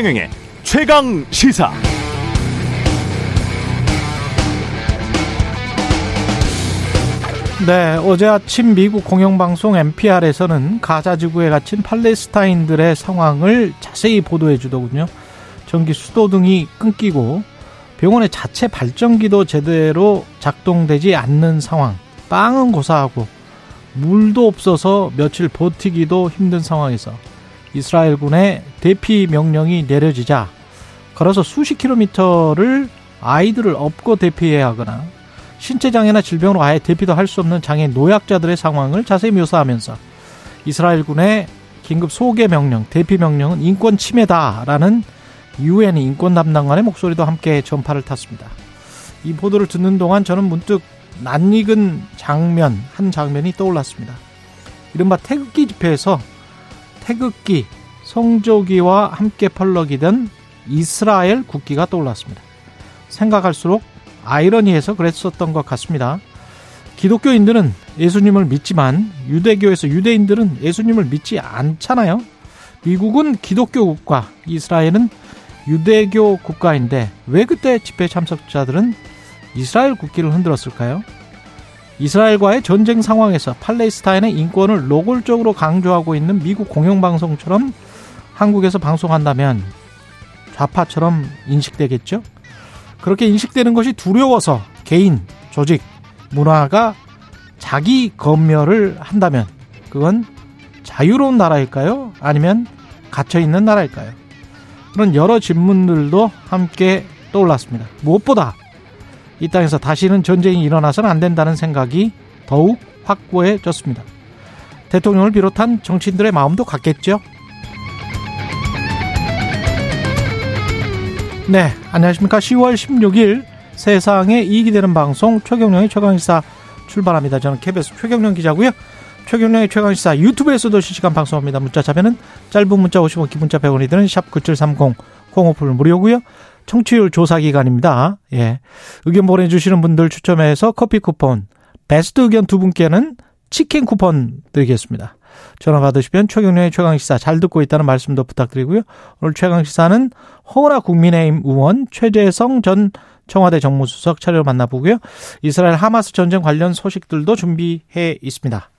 최경영의 최강 시사. 네, 어제 아침 미국 공영방송 NPR에서는 가자 지구에 갇힌 팔레스타인들의 상황을 자세히 보도해 주더군요. 전기 수도 등이 끊기고 병원의 자체 발전기도 제대로 작동되지 않는 상황. 빵은 고사하고 물도 없어서 며칠 버티기도 힘든 상황에서 이스라엘군의 대피 명령이 내려지자 걸어서 수십 킬로미터를 아이들을 업고 대피해야 하거나 신체 장애나 질병으로 아예 대피도 할 수 없는 장애 노약자들의 상황을 자세히 묘사하면서 이스라엘군의 긴급 소개 명령, 대피 명령은 인권 침해다라는 유엔 인권 담당관의 목소리도 함께 전파를 탔습니다. 이 보도를 듣는 동안 저는 문득 낯익은 장면, 한 장면이 떠올랐습니다. 이른바 태극기 집회에서 태극기, 성조기와 함께 펄럭이던 이스라엘 국기가 떠올랐습니다. 생각할수록 아이러니해서 그랬었던 것 같습니다. 기독교인들은 예수님을 믿지만 유대교에서 유대인들은 예수님을 믿지 않잖아요. 미국은 기독교 국가, 이스라엘은 유대교 국가인데 왜 그때 집회 참석자들은 이스라엘 국기를 흔들었을까요? 이스라엘과의 전쟁 상황에서 팔레스타인의 인권을 노골적으로 강조하고 있는 미국 공영방송처럼 한국에서 방송한다면 좌파처럼 인식되겠죠? 그렇게 인식되는 것이 두려워서 개인, 조직, 문화가 자기 검열을 한다면 그건 자유로운 나라일까요? 아니면 갇혀있는 나라일까요? 그런 여러 질문들도 함께 떠올랐습니다. 무엇보다 이 땅에서 다시는 전쟁이 일어나서는 안 된다는 생각이 더욱 확고해졌습니다. 대통령을 비롯한 정치인들의 마음도 같겠죠? 네, 안녕하십니까. 10월 16일 세상에 이익이 되는 방송 최경령의 최강시사 출발합니다. 저는 KBS 최경령 기자고요. 최경령의 최강시사 유튜브에서도 실시간 방송합니다. 문자 자면은 짧은 문자 50원, 기본자 100원이 드는 샵 9730 콩오플 무료고요. 청취율 조사 기간입니다. 예. 의견 보내주시는 분들 추첨해서 커피 쿠폰, 베스트 의견 두 분께는 치킨 쿠폰 드리겠습니다. 전화 받으시면 최경련의 최강시사 잘 듣고 있다는 말씀도 부탁드리고요. 오늘 최강시사는 허나 국민의힘 의원 최재성 전 청와대 정무수석 차례로 만나보고요. 이스라엘 하마스 전쟁 관련 소식들도 준비해 있습니다.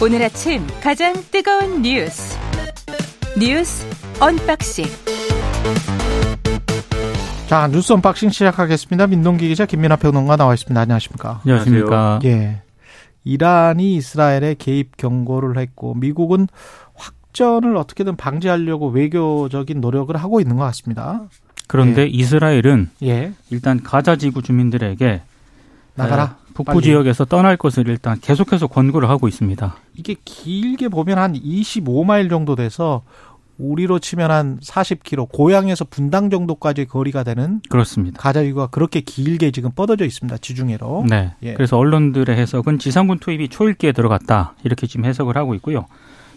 오늘 아침 가장 뜨거운 뉴스 뉴스 unboxing 자, 뉴스 unboxing 시작하겠습니다. 민동기 기자 김민하 평론가 나와 있습니다. 안녕하십니까? 안녕하십니까? 예. 이란이 이스라엘에 개입 경고를 했고 미국은 확전을 어떻게든 방지하려고 외교적인 노력을 하고 있는 것 같습니다. 그런데 예. 이스라엘은 예. 일단 가자 지구 주민들에게 나가라. 북부 빨리. 지역에서 떠날 것을 일단 계속해서 권고를 하고 있습니다. 이게 길게 보면 한 25마일 정도 돼서 우리로 치면 한 40km, 고향에서 분당 정도까지 거리가 되는 그렇습니다. 가자지구가 그렇게 길게 지금 뻗어져 있습니다. 지중해로. 네. 예. 그래서 언론들의 해석은 지상군 투입이 초읽기에 들어갔다 이렇게 지금 해석을 하고 있고요.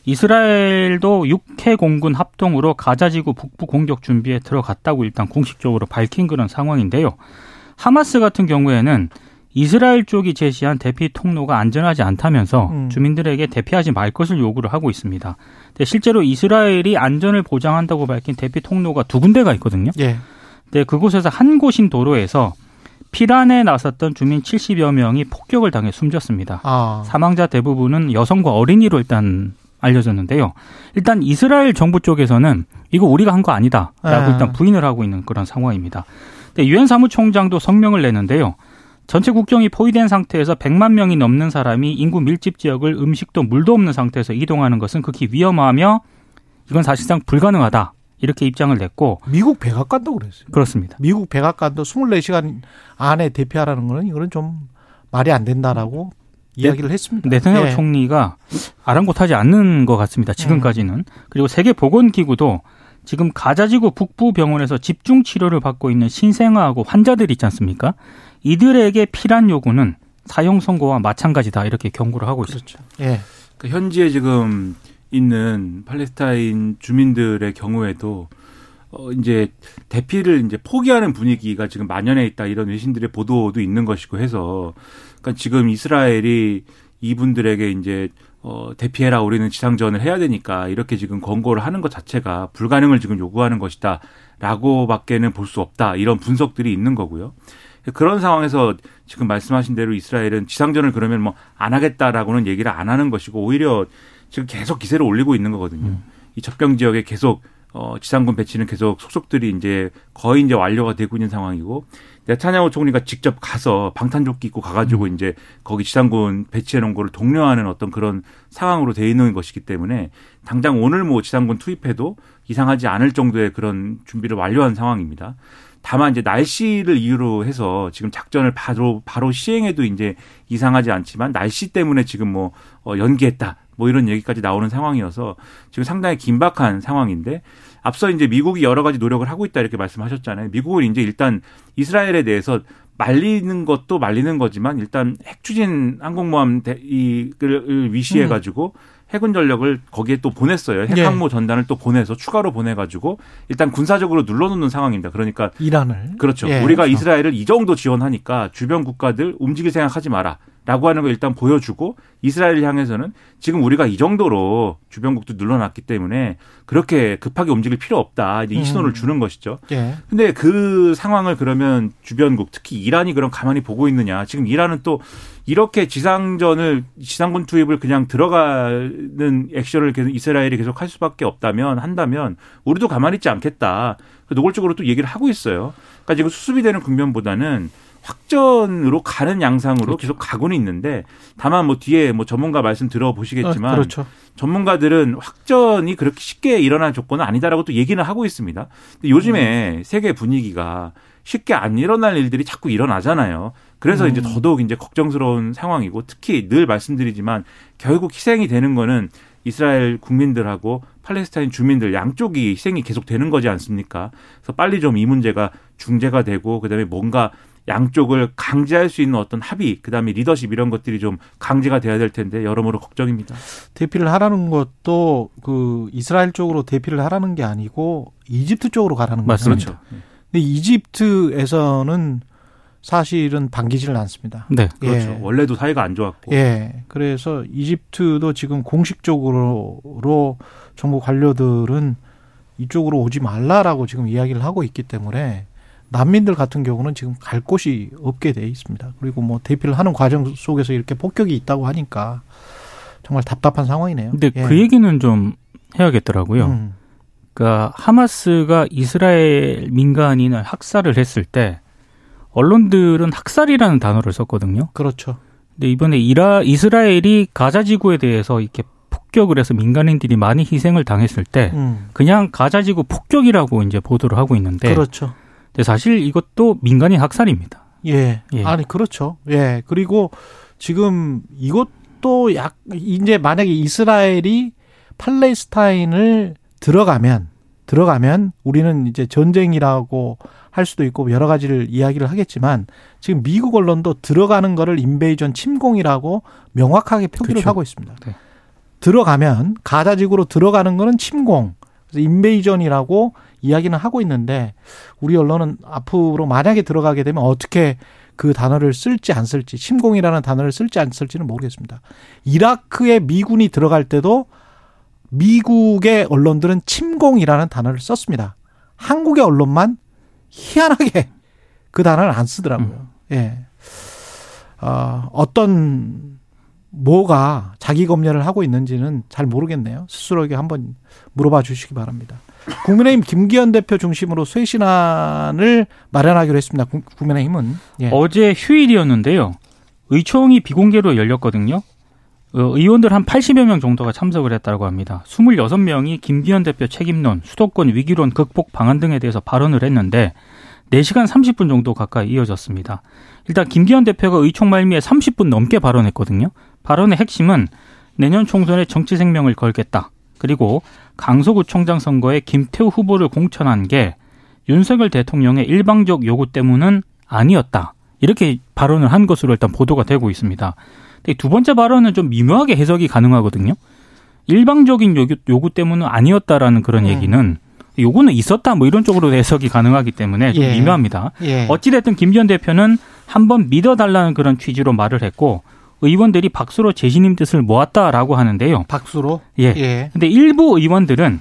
이스라엘도 육해 공군 합동으로 가자지구 북부 공격 준비에 들어갔다고 일단 공식적으로 밝힌 그런 상황인데요. 하마스 같은 경우에는 이스라엘 쪽이 제시한 대피 통로가 안전하지 않다면서 음. 주민들에게 대피하지 말 것을 요구를 하고 있습니다. 근데 실제로 이스라엘이 안전을 보장한다고 밝힌 대피 통로가 두 군데가 있거든요. 예. 근데 그곳에서 한 곳인 도로에서 피란에 나섰던 주민 70여 명이 폭격을 당해 숨졌습니다. 아. 사망자 대부분은 여성과 어린이로 일단 알려졌는데요. 일단 이스라엘 정부 쪽에서는 이거 우리가 한 거 아니다라고 아. 일단 부인을 하고 있는 그런 상황입니다. 근데 유엔 사무총장도 성명을 내는데요. 전체 국경이 포위된 상태에서 100만 명이 넘는 사람이 인구 밀집 지역을 음식도 물도 없는 상태에서 이동하는 것은 극히 위험하며 이건 사실상 불가능하다. 이렇게 입장을 냈고 미국 백악관도 그랬어요. 그렇습니다. 미국 백악관도 24시간 안에 대피하라는 거는 이거는 좀 말이 안 된다라고 이야기를 했습니다. 네타냐후 예. 총리가 아랑곳하지 않는 것 같습니다. 지금까지는. 그리고 세계 보건 기구도 지금 가자지구 북부 병원에서 집중 치료를 받고 있는 신생아하고 환자들 있지 않습니까? 이들에게 필요한 요구는 사형 선고와 마찬가지다 이렇게 경고를 하고 있었죠. 예. 그 현지에 지금 있는 팔레스타인 주민들의 경우에도 어 이제 대피를 이제 포기하는 분위기가 지금 만연해 있다 이런 외신들의 보도도 있는 것이고 해서 그러니까 지금 이스라엘이 이분들에게 이제 어, 대피해라 우리는 지상전을 해야 되니까 이렇게 지금 권고를 하는 것 자체가 불가능을 지금 요구하는 것이다. 라고밖에는 볼 수 없다. 이런 분석들이 있는 거고요. 그런 상황에서 지금 말씀하신 대로 이스라엘은 지상전을 그러면 뭐 안 하겠다라고는 얘기를 안 하는 것이고 오히려 지금 계속 기세를 올리고 있는 거거든요. 음. 이 접경 지역에 계속 어, 지상군 배치는 계속 속속들이 이제 거의 이제 완료가 되고 있는 상황이고 네타냐후 총리가 직접 가서 방탄조끼 입고 가가지고 음. 이제 거기 지상군 배치해 놓은 거를 독려하는 어떤 그런 상황으로 돼 있는 것이기 때문에 당장 오늘 뭐 지상군 투입해도 이상하지 않을 정도의 그런 준비를 완료한 상황입니다. 다만 이제 날씨를 이유로 해서 지금 작전을 바로 바로 시행해도 이제 이상하지 않지만 날씨 때문에 지금 뭐 어, 연기했다 뭐 이런 얘기까지 나오는 상황이어서 지금 상당히 긴박한 상황인데 앞서 이제 미국이 여러 가지 노력을 하고 있다 이렇게 말씀하셨잖아요. 미국은 이제 일단 이스라엘에 대해서 말리는 것도 말리는 거지만 일단 핵추진 항공모함 이를 위시해 가지고 음. 해군 전력을 거기에 또 보냈어요. 핵항모 예. 전단을 또 보내서 추가로 보내가지고 일단 군사적으로 눌러놓는 상황입니다. 그러니까 이란을 그렇죠. 예. 우리가 이스라엘을 이 정도 지원하니까 주변 국가들 움직일 생각하지 마라. 라고 하는 걸 일단 보여주고 이스라엘을 향해서는 지금 우리가 이 정도로 주변국도 눌러놨기 때문에 그렇게 급하게 움직일 필요 없다. 이제 이 음. 신호를 주는 것이죠. 예. 근데 그 상황을 그러면 주변국 특히 이란이 그럼 가만히 보고 있느냐. 지금 이란은 또 이렇게 지상전을 지상군 투입을 그냥 들어가는 액션을 계속 이스라엘이 계속 할 수밖에 없다면 한다면 우리도 가만히 있지 않겠다. 노골적으로 또 얘기를 하고 있어요. 그러니까 지금 수습이 되는 국면보다는 확전으로 가는 양상으로 그렇죠. 계속 가고는 있는데 다만 뭐 뒤에 뭐 전문가 말씀 들어보시겠지만 아, 그렇죠. 전문가들은 확전이 그렇게 쉽게 일어날 조건은 아니다라고 또 얘기는 하고 있습니다. 근데 요즘에 음. 세계 분위기가 쉽게 안 일어날 일들이 자꾸 일어나잖아요. 그래서 음. 이제 더더욱 이제 걱정스러운 상황이고 특히 늘 말씀드리지만 결국 희생이 되는 거는 이스라엘 국민들하고 팔레스타인 주민들 양쪽이 희생이 계속 되는 거지 않습니까? 그래서 빨리 좀 이 문제가 중재가 되고 그다음에 뭔가 양쪽을 강제할 수 있는 어떤 합의, 그다음에 리더십 이런 것들이 좀 강제가 돼야 될 텐데 여러모로 걱정입니다. 대피를 하라는 것도 그 이스라엘 쪽으로 대피를 하라는 게 아니고 이집트 쪽으로 가라는 거죠. 맞습니다. 그렇죠. 근데 이집트에서는 사실은 반기지를 않습니다. 네, 그렇죠. 예. 원래도 사이가 안 좋았고. 예. 그래서 이집트도 지금 공식적으로 정부 관료들은 이쪽으로 오지 말라라고 지금 이야기를 하고 있기 때문에 난민들 같은 경우는 지금 갈 곳이 없게 돼 있습니다. 그리고 뭐 대피를 하는 과정 속에서 이렇게 폭격이 있다고 하니까 정말 답답한 상황이네요. 근데 예. 그 얘기는 좀 해야겠더라고요. 음. 그러니까 하마스가 이스라엘 민간인을 학살을 했을 때 언론들은 학살이라는 단어를 썼거든요. 그렇죠. 근데 이번에 이라 이스라엘이 가자 지구에 대해서 이렇게 폭격을 해서 민간인들이 많이 희생을 당했을 때 음. 그냥 가자 지구 폭격이라고 이제 보도를 하고 있는데 그렇죠. 근데 사실 이것도 민간인 학살입니다. 예. 예. 아니 그렇죠. 예. 그리고 지금 이것도 약 이제 만약에 이스라엘이 팔레스타인을 들어가면 들어가면 우리는 이제 전쟁이라고 할 수도 있고 여러 가지를 이야기를 하겠지만 지금 미국 언론도 들어가는 거를 인베이전 침공이라고 명확하게 표기를 그렇죠. 하고 있습니다. 네. 들어가면 가자지구로 들어가는 거는 침공. 그래서 인베이전이라고 이야기는 하고 있는데 우리 언론은 앞으로 만약에 들어가게 되면 어떻게 그 단어를 쓸지 안 쓸지 침공이라는 단어를 쓸지 안 쓸지는 모르겠습니다. 이라크에 미군이 들어갈 때도 미국의 언론들은 침공이라는 단어를 썼습니다. 한국의 언론만 희한하게 그 단어를 안 쓰더라고요. 음. 예. 어, 어떤 뭐가 자기 검열을 하고 있는지는 잘 모르겠네요. 스스로에게 한번 물어봐 주시기 바랍니다. 국민의힘 김기현 대표 중심으로 쇄신안을 마련하기로 했습니다. 국민의힘은 예. 어제 휴일이었는데요. 의총이 비공개로 열렸거든요. 어, 의원들 한 80여 명 정도가 참석을 했다고 합니다. 26명이 김기현 대표 책임론, 수도권 위기론 극복 방안 등에 대해서 발언을 했는데 4시간 30분 정도 가까이 이어졌습니다. 일단 김기현 대표가 의총 말미에 30분 넘게 발언했거든요. 발언의 핵심은 내년 총선에 정치 생명을 걸겠다. 그리고 강서구청장 선거에 김태우 후보를 공천한 게 윤석열 대통령의 일방적 요구 때문은 아니었다. 이렇게 발언을 한 것으로 일단 보도가 되고 있습니다. 두 번째 발언은 좀 미묘하게 해석이 가능하거든요. 일방적인 요구, 요구 때문은 아니었다라는 그런 음. 얘기는 요구는 있었다 뭐 이런 쪽으로 해석이 가능하기 때문에 좀 예. 미묘합니다. 예. 어찌됐든 김기현 대표는 한번 믿어달라는 그런 취지로 말을 했고 의원들이 박수로 재신임 뜻을 모았다라고 하는데요. 박수로? 예. 예. 근데 일부 의원들은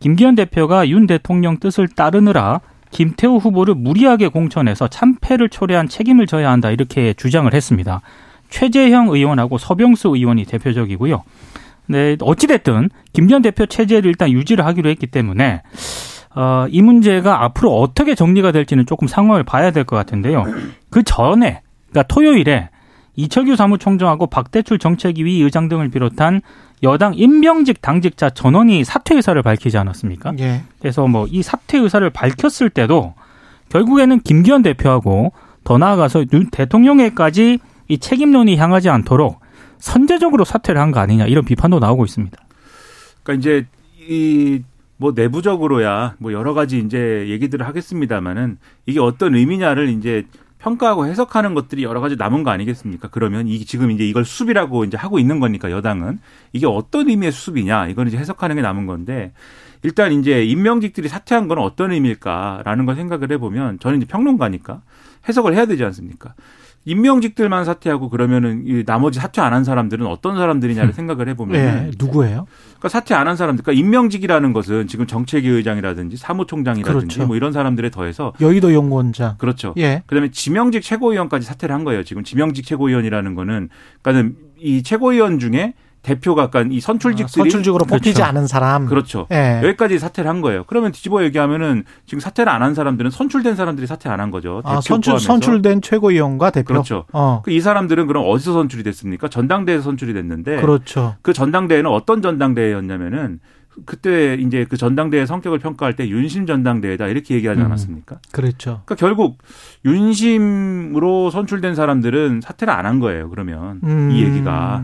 김기현 대표가 윤 대통령 뜻을 따르느라 김태우 후보를 무리하게 공천해서 참패를 초래한 책임을 져야 한다 이렇게 주장을 했습니다. 최재형 의원하고 서병수 의원이 대표적이고요. 네, 어찌됐든 김기현 대표 체제를 일단 유지를 하기로 했기 때문에 어, 이 문제가 앞으로 어떻게 정리가 될지는 조금 상황을 봐야 될 것 같은데요. 그 전에, 그러니까 토요일에 이철규 사무총장하고 박대출 정책위 의장 등을 비롯한 여당 임명직 당직자 전원이 사퇴 의사를 밝히지 않았습니까? 예. 그래서 뭐 이 사퇴 의사를 밝혔을 때도 결국에는 김기현 대표하고 더 나아가서 윤 대통령에까지 이 책임론이 향하지 않도록 선제적으로 사퇴를 한 거 아니냐 이런 비판도 나오고 있습니다. 그러니까 이제 이 뭐 내부적으로야 뭐 여러 가지 이제 얘기들을 하겠습니다만은 이게 어떤 의미냐를 이제 평가하고 해석하는 것들이 여러 가지 남은 거 아니겠습니까? 그러면 이 지금 이제 이걸 수습이라고 이제 하고 있는 거니까 여당은 이게 어떤 의미의 수습이냐 이거는 이제 해석하는 게 남은 건데 일단 이제 임명직들이 사퇴한 건 어떤 의미일까라는 걸 생각을 해보면 저는 이제 평론가니까 해석을 해야 되지 않습니까? 임명직들만 사퇴하고 그러면은 이 나머지 사퇴 안 한 사람들은 어떤 사람들이냐를 생각을 해보면 예. 누구예요? 그러니까 사퇴 안 한 사람들, 그러니까 임명직이라는 것은 지금 정책위 의장이라든지 사무총장이라든지 그렇죠. 뭐 이런 사람들에 더해서 여의도 연구원장. 그렇죠. 예. 그다음에 지명직 최고위원까지 사퇴를 한 거예요. 지금 지명직 최고위원이라는 거는 그러니까는 이 최고위원 중에 대표가 약간 이 선출직들이 아, 선출직으로 뽑히지 그렇죠. 않은 사람. 그렇죠. 예. 여기까지 사퇴를 한 거예요. 그러면 뒤집어 얘기하면은 지금 사퇴를 안 한 사람들은 선출된 사람들이 사퇴 안 한 거죠. 아, 선출, 포함해서. 선출된 최고위원과 대표. 그렇죠. 어. 그 이 사람들은 그럼 어디서 선출이 됐습니까? 전당대에서 선출이 됐는데 그렇죠. 그 전당대회는 어떤 전당대회였냐면은 그때 이제 그 전당대회 성격을 평가할 때 윤심 전당대회다 이렇게 얘기하지 음. 않았습니까? 그렇죠. 그러니까 결국 윤심으로 선출된 사람들은 사퇴를 안 한 거예요. 그러면 음. 이 얘기가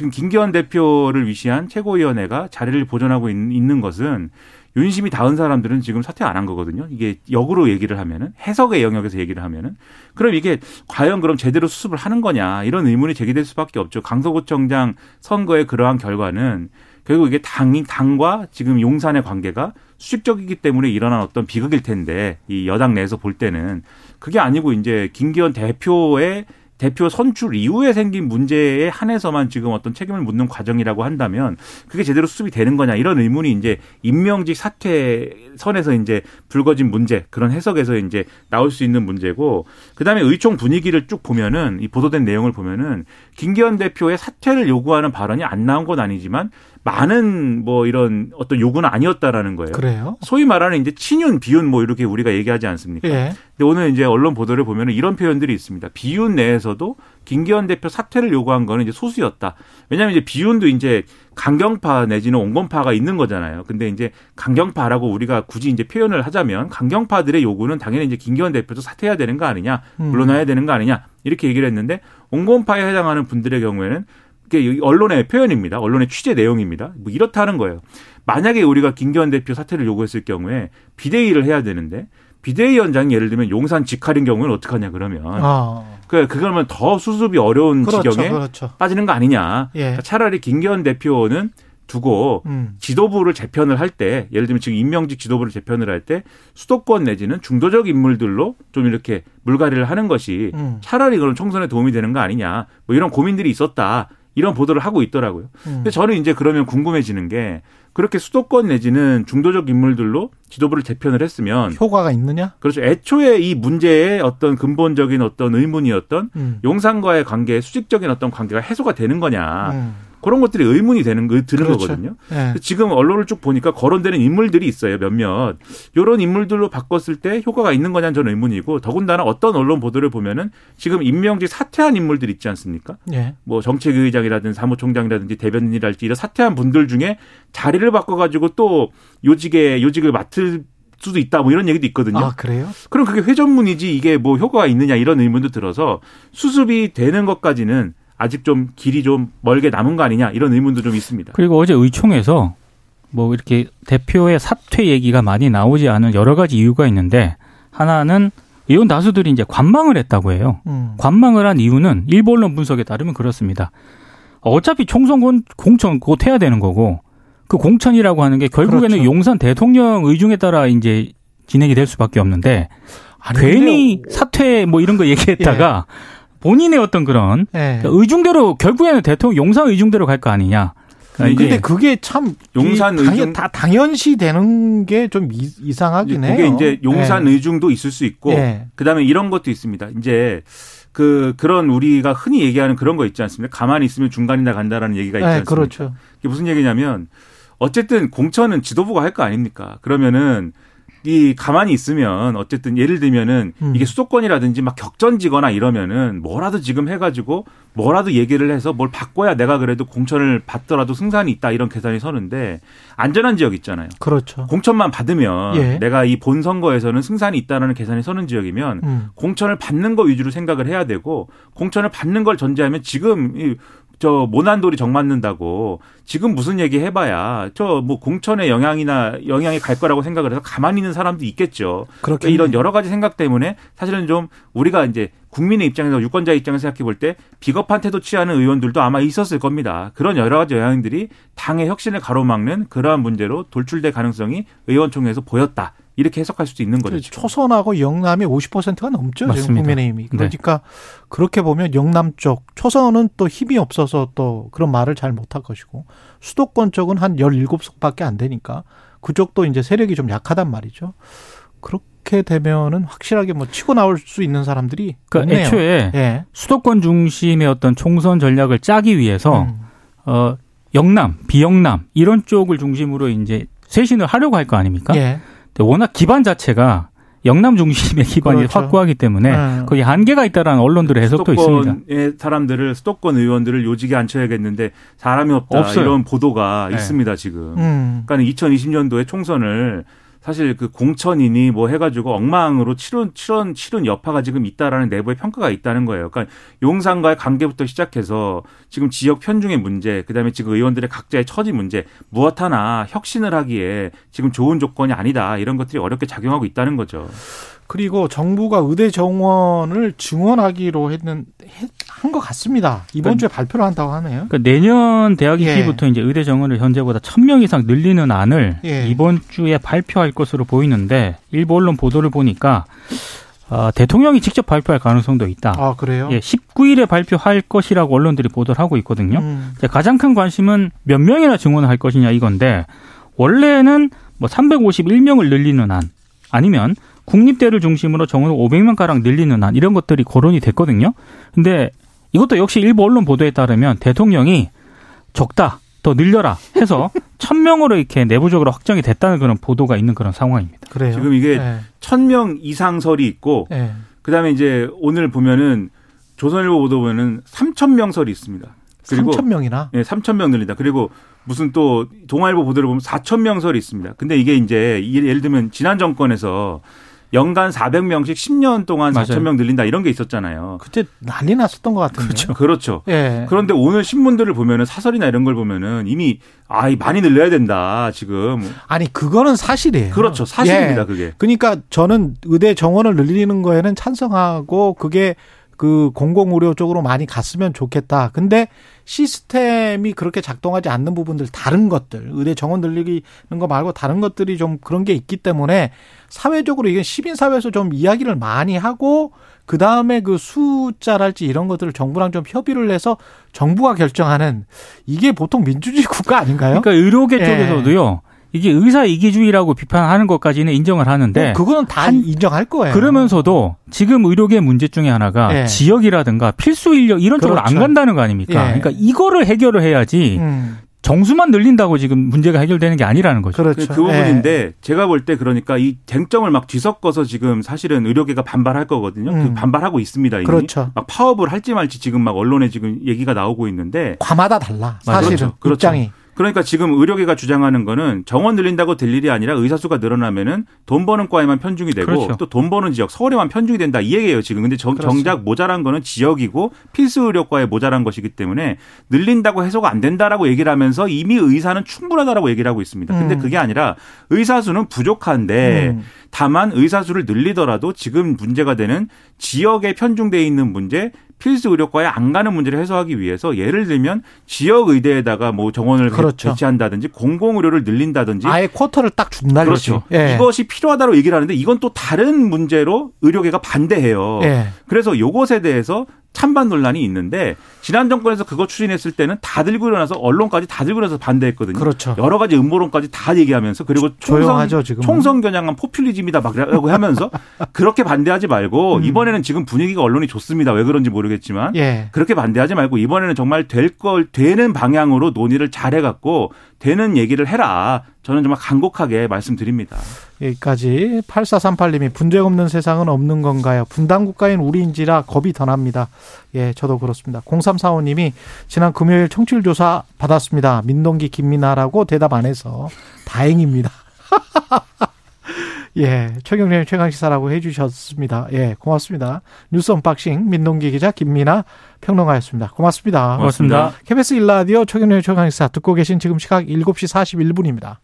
지금 김기현 대표를 위시한 최고위원회가 자리를 보존하고 있, 는 것은 윤심이 닿은 사람들은 지금 사퇴 안 한 거거든요. 이게 역으로 얘기를 하면은 해석의 영역에서 얘기를 하면은 그럼 이게 과연 그럼 제대로 수습을 하는 거냐 이런 의문이 제기될 수밖에 없죠. 강서구청장 선거의 그러한 결과는 결국 이게 당 당과 지금 용산의 관계가 수직적이기 때문에 일어난 어떤 비극일 텐데 이 여당 내에서 볼 때는 그게 아니고 이제 김기현 대표의 대표 선출 이후에 생긴 문제에 한해서만 지금 어떤 책임을 묻는 과정이라고 한다면 그게 제대로 수습이 되는 거냐 이런 의문이 이제 임명직 사퇴 선에서 이제 불거진 문제 그런 해석에서 이제 나올 수 있는 문제고 그다음에 의총 분위기를 쭉 보면은 이 보도된 내용을 보면은 김기현 대표의 사퇴를 요구하는 발언이 안 나온 건 아니지만 많은 뭐 이런 어떤 요구는 아니었다라는 거예요. 그래요? 소위 말하는 이제 친윤, 비윤 뭐 이렇게 우리가 얘기하지 않습니까? 예. 근데 오늘 이제 언론 보도를 보면은 이런 표현들이 있습니다. 비윤 내에서도 김기현 대표 사퇴를 요구한 거는 이제 소수였다. 왜냐하면 이제 비윤도 이제 강경파 내지는 온건파가 있는 거잖아요. 근데 이제 강경파라고 우리가 굳이 이제 표현을 하자면 강경파들의 요구는 당연히 이제 김기현 대표도 사퇴해야 되는 거 아니냐, 음. 물러나야 되는 거 아니냐 이렇게 얘기를 했는데 온건파에 해당하는 분들의 경우에는 그게 언론의 표현입니다. 언론의 취재 내용입니다. 뭐 이렇다는 거예요. 만약에 우리가 김기현 대표 사퇴를 요구했을 경우에 비대위를 해야 되는데 비대위원장이 예를 들면 용산 직할인 경우는 어떡하냐 그러면 아. 그 그러면 더 수습이 어려운 그렇죠. 지경에 그렇죠. 빠지는 거 아니냐. 예. 그러니까 차라리 김기현 대표는 두고 음. 지도부를 재편을 할 때 예를 들면 지금 임명직 지도부를 재편을 할 때 수도권 내지는 중도적 인물들로 좀 이렇게 물갈이를 하는 것이 음. 차라리 그런 총선에 도움이 되는 거 아니냐. 뭐 이런 고민들이 있었다. 이런 보도를 하고 있더라고요. 음. 근데 저는 이제 그러면 궁금해지는 게 그렇게 수도권 내지는 중도적 인물들로 지도부를 재편을 했으면 효과가 있느냐? 그렇죠. 애초에 이 문제의 어떤 근본적인 어떤 의문이었던 음. 용산과의 관계, 수직적인 어떤 관계가 해소가 되는 거냐. 음. 그런 것들이 의문이 되는 거 드는 그렇죠. 거거든요. 예. 지금 언론을 쭉 보니까 거론되는 인물들이 있어요. 몇몇. 이런 인물들로 바꿨을 때 효과가 있는 거냐는 저는 의문이고 더군다나 어떤 언론 보도를 보면은 지금 임명직 사퇴한 인물들 있지 않습니까? 예. 뭐 정책의장이라든지 사무총장이라든지 대변인이랄지 이런 사퇴한 분들 중에 자리를 바꿔가지고 또 요직에 요직을 맡을 수도 있다 뭐 이런 얘기도 있거든요. 아, 그래요? 그럼 그게 회전문이지 이게 뭐 효과가 있느냐 이런 의문도 들어서 수습이 되는 것까지는 아직 좀 길이 좀 멀게 남은 거 아니냐 이런 의문도 좀 있습니다. 그리고 어제 의총에서 뭐 이렇게 대표의 사퇴 얘기가 많이 나오지 않은 여러 가지 이유가 있는데 하나는 의원 다수들이 이제 관망을 했다고 해요. 음. 관망을 한 이유는 일본 언론 분석에 따르면 그렇습니다. 어차피 총선 공- 공천 곧 해야 되는 거고 그 공천이라고 하는 게 결국에는 그렇죠. 용산 대통령 의중에 따라 이제 진행이 될 수밖에 없는데 아니, 괜히 근데- 사퇴 뭐 이런 거 얘기했다가 본인의 어떤 그런 예. 그러니까 의중대로 결국에는 대통령 용산 의중대로 갈 거 아니냐. 그러니까 근데 이게 그게 참 용산 이 당연, 의중- 다 당연시 되는 게 좀 이상하긴 해요. 그게 이제 용산 예. 의중도 있을 수 있고 예. 그다음에 이런 것도 있습니다. 이제 그 그런 우리가 흔히 얘기하는 그런 거 있지 않습니까? 가만히 있으면 중간이나 간다라는 얘기가 있지 예, 않습니까? 그렇죠. 이게 무슨 얘기냐면 어쨌든 공천은 지도부가 할 거 아닙니까? 그러면은 이 가만히 있으면 어쨌든 예를 들면은 음. 이게 수도권이라든지 막 격전지거나 이러면은 뭐라도 지금 해가지고 뭐라도 얘기를 해서 뭘 바꿔야 내가 그래도 공천을 받더라도 승산이 있다 이런 계산이 서는데 안전한 지역 있잖아요. 그렇죠. 공천만 받으면 예. 내가 이 본 선거에서는 승산이 있다라는 계산이 서는 지역이면 음. 공천을 받는 거 위주로 생각을 해야 되고 공천을 받는 걸 전제하면 지금 이 저 모난돌이 정 맞는다고 지금 무슨 얘기 해봐야 저 뭐 공천의 영향이나 영향이 갈 거라고 생각을 해서 가만히 있는 사람도 있겠죠. 그렇게 그러니까 이런 여러 가지 생각 때문에 사실은 좀 우리가 이제 국민의 입장에서 유권자 입장에서 생각해 볼 때 비겁한 태도 취하는 의원들도 아마 있었을 겁니다. 그런 여러 가지 영향들이 당의 혁신을 가로막는 그러한 문제로 돌출될 가능성이 의원총회에서 보였다. 이렇게 해석할 수도 있는 거죠. 지금. 초선하고 영남이 50%가 넘죠. 지금 맞습니다. 국민의힘이. 네. 그러니까 그렇게 보면 영남 쪽 초선은 또 힘이 없어서 또 그런 말을 잘 못할 것이고 수도권 쪽은 한 17석밖에 안 되니까 그쪽도 이제 세력이 좀 약하단 말이죠. 그렇 게 되면은 확실하게 뭐 치고 나올 수 있는 사람들이 그러니까 없네요. 애초에 예. 수도권 중심의 어떤 총선 전략을 짜기 위해서 음. 어 영남, 비영남 이런 쪽을 중심으로 이제 쇄신을 하려고 할 거 아닙니까? 예. 근데 워낙 기반 자체가 영남 중심의 기반이 그렇죠. 확고하기 때문에 음. 거기 한계가 있다라는 언론들의 해석도 있습니다. 수도권의 사람들을 수도권 의원들을 요직에 앉혀야겠는데 사람이 없다 없어요. 이런 보도가 네. 있습니다 지금. 음. 그러니까 2020년도에 총선을 사실 그 공천이니 뭐 해가지고 엉망으로 치른 치른 치른 여파가 지금 있다라는 내부의 평가가 있다는 거예요. 그러니까 용산과의 관계부터 시작해서 지금 지역 편중의 문제, 그다음에 지금 의원들의 각자의 처지 문제 무엇 하나 혁신을 하기에 지금 좋은 조건이 아니다 이런 것들이 어렵게 작용하고 있다는 거죠. 그리고 정부가 의대 정원을 증원하기로 했는 한 것 같습니다. 이번 그러니까- 주에 발표를 한다고 하네요. 그러니까 내년 대학 예. 입시부터 이제 의대 정원을 현재보다 1000명 이상 늘리는 안을 예. 이번 주에 발표할 것으로 보이는데 일부 언론 보도를 보니까 어, 대통령이 직접 발표할 가능성도 있다. 아 그래요? 예, 19일에 발표할 것이라고 언론들이 보도를 하고 있거든요. 음. 가장 큰 관심은 몇 명이나 증원을 할 것이냐 이건데 원래는 뭐 351명을 늘리는 안 아니면 국립대를 중심으로 정원을 500명 가량 늘리는 안 이런 것들이 거론이 됐거든요. 근데 이것도 역시 일부 언론 보도에 따르면 대통령이 적다 더 늘려라 해서 1000명으로 이렇게 내부적으로 확정이 됐다는 그런 보도가 있는 그런 상황입니다. 그래요. 지금 이게 예. 천명 이상 설이 있고 예. 그다음에 이제 오늘 보면은 조선일보 보도 보면은 3천 명 설이 있습니다. 그리고 3천 명이나. 예, 3천 명 늘린다. 그리고 무슨 또 동아일보 보도를 보면 4천 명 설이 있습니다. 근데 이게 이제 이- 예를 들면 지난 정권에서 연간 400명씩 10년 동안 맞아요. 4천 명 늘린다 이런 게 있었잖아요. 그때 난리 났었던 것 같은데. 그렇죠. 그렇죠. 예. 그런데 오늘 신문들을 보면은 사설이나 이런 걸 보면은 이미 아, 이 많이 늘려야 된다. 지금. 아니 그거는 사실이에요. 그렇죠. 사실입니다. 예. 그게. 그러니까 저는 의대 정원을 늘리는 거에는 찬성하고 그게 그 공공의료 쪽으로 많이 갔으면 좋겠다. 근데 시스템이 그렇게 작동하지 않는 부분들 다른 것들 의대 정원 늘리는 거 말고 다른 것들이 좀 그런 게 있기 때문에 사회적으로 이게 시민 사회에서 좀 이야기를 많이 하고 그 다음에 그 숫자랄지 이런 것들을 정부랑 좀 협의를 해서 정부가 결정하는 이게 보통 민주주의 국가 아닌가요? 그러니까 의료계 예. 쪽에서도요. 이게 의사 이기주의라고 비판하는 것까지는 인정을 하는데 뭐 그거는 다 한- 인정할 거예요. 그러면서도 지금 의료계 문제 중에 하나가 예. 지역이라든가 필수 인력 이런 쪽으로 안 그렇죠. 간다는 거 아닙니까? 예. 그러니까 이거를 해결을 해야지 음, 정수만 늘린다고 지금 문제가 해결되는 게 아니라는 거죠. 그렇죠. 그, 그 부분인데 제가 볼 때 그러니까 이 쟁점을 막 뒤섞어서 지금 사실은 의료계가 반발할 거거든요. 음. 그 반발하고 있습니다. 이미. 그렇죠. 막 파업을 할지 말지 지금 막 언론에 지금 얘기가 나오고 있는데 과마다 달라. 맞아요. 사실은 그렇죠. 그렇죠. 입장이. 그러니까 지금 의료계가 주장하는 거는 정원 늘린다고 될 일이 아니라 의사 수가 늘어나면은 돈 버는 과에만 편중이 되고 그렇죠. 또돈 버는 지역 서울에만 편중이 된다 이 얘기예요 지금. 근데 정. 정작 모자란 거는 지역이고 필수 의료과에 모자란 것이기 때문에 늘린다고 해소가 안 된다라고 얘기를 하면서 이미 의사는 충분하다라고 얘기를 하고 있습니다. 근데 음. 그게 아니라 의사 수는 부족한데 음. 다만 의사 수를 늘리더라도 지금 문제가 되는 지역에 편중돼 있는 문제, 필수 의료과에 안 가는 문제를 해소하기 위해서 예를 들면 지역 의대에다가 뭐 정원을 그렇죠. 배치한다든지 공공 의료를 늘린다든지 아예 쿼터를 딱 준다 그렇죠. 예. 이것이 필요하다고 얘기를 하는데 이건 또 다른 문제로 의료계가 반대해요. 예. 그래서 요것에 대해서 찬반 논란이 있는데 지난 정권에서 그거 추진했을 때는 다 들고 일어나서 언론까지 다 들고 일어나서 반대했거든요. 그렇죠. 여러 가지 음모론까지 다 얘기하면서 그리고 총선. 총선 겨냥한 포퓰리즘이다 막라고 하면서 그렇게 반대하지 말고 음. 이번에는 지금 분위기가 언론이 좋습니다. 왜 그런지 모르겠지만 예. 그렇게 반대하지 말고 이번에는 정말 될 걸 되는 방향으로 논의를 잘 해 갖고 되는 얘기를 해라. 저는 정말 간곡하게 말씀드립니다. 여기까지 8438님이 분쟁 없는 세상은 없는 건가요? 분단 국가인 우리인지라 겁이 더 납니다. 예, 저도 그렇습니다. 0345님이 지난 금요일 청취율 조사 받았습니다. 민동기 김민아라고 대답 안 해서 다행입니다. 예, 최경영 최강시사라고 해주셨습니다. 예, 고맙습니다. 뉴스 unboxing 민동기 기자 김민하 평론가였습니다. 고맙습니다. 고맙습니다. KBS 1라디오 최경영 최강시사 듣고 계신 지금 시각 7시 41분입니다.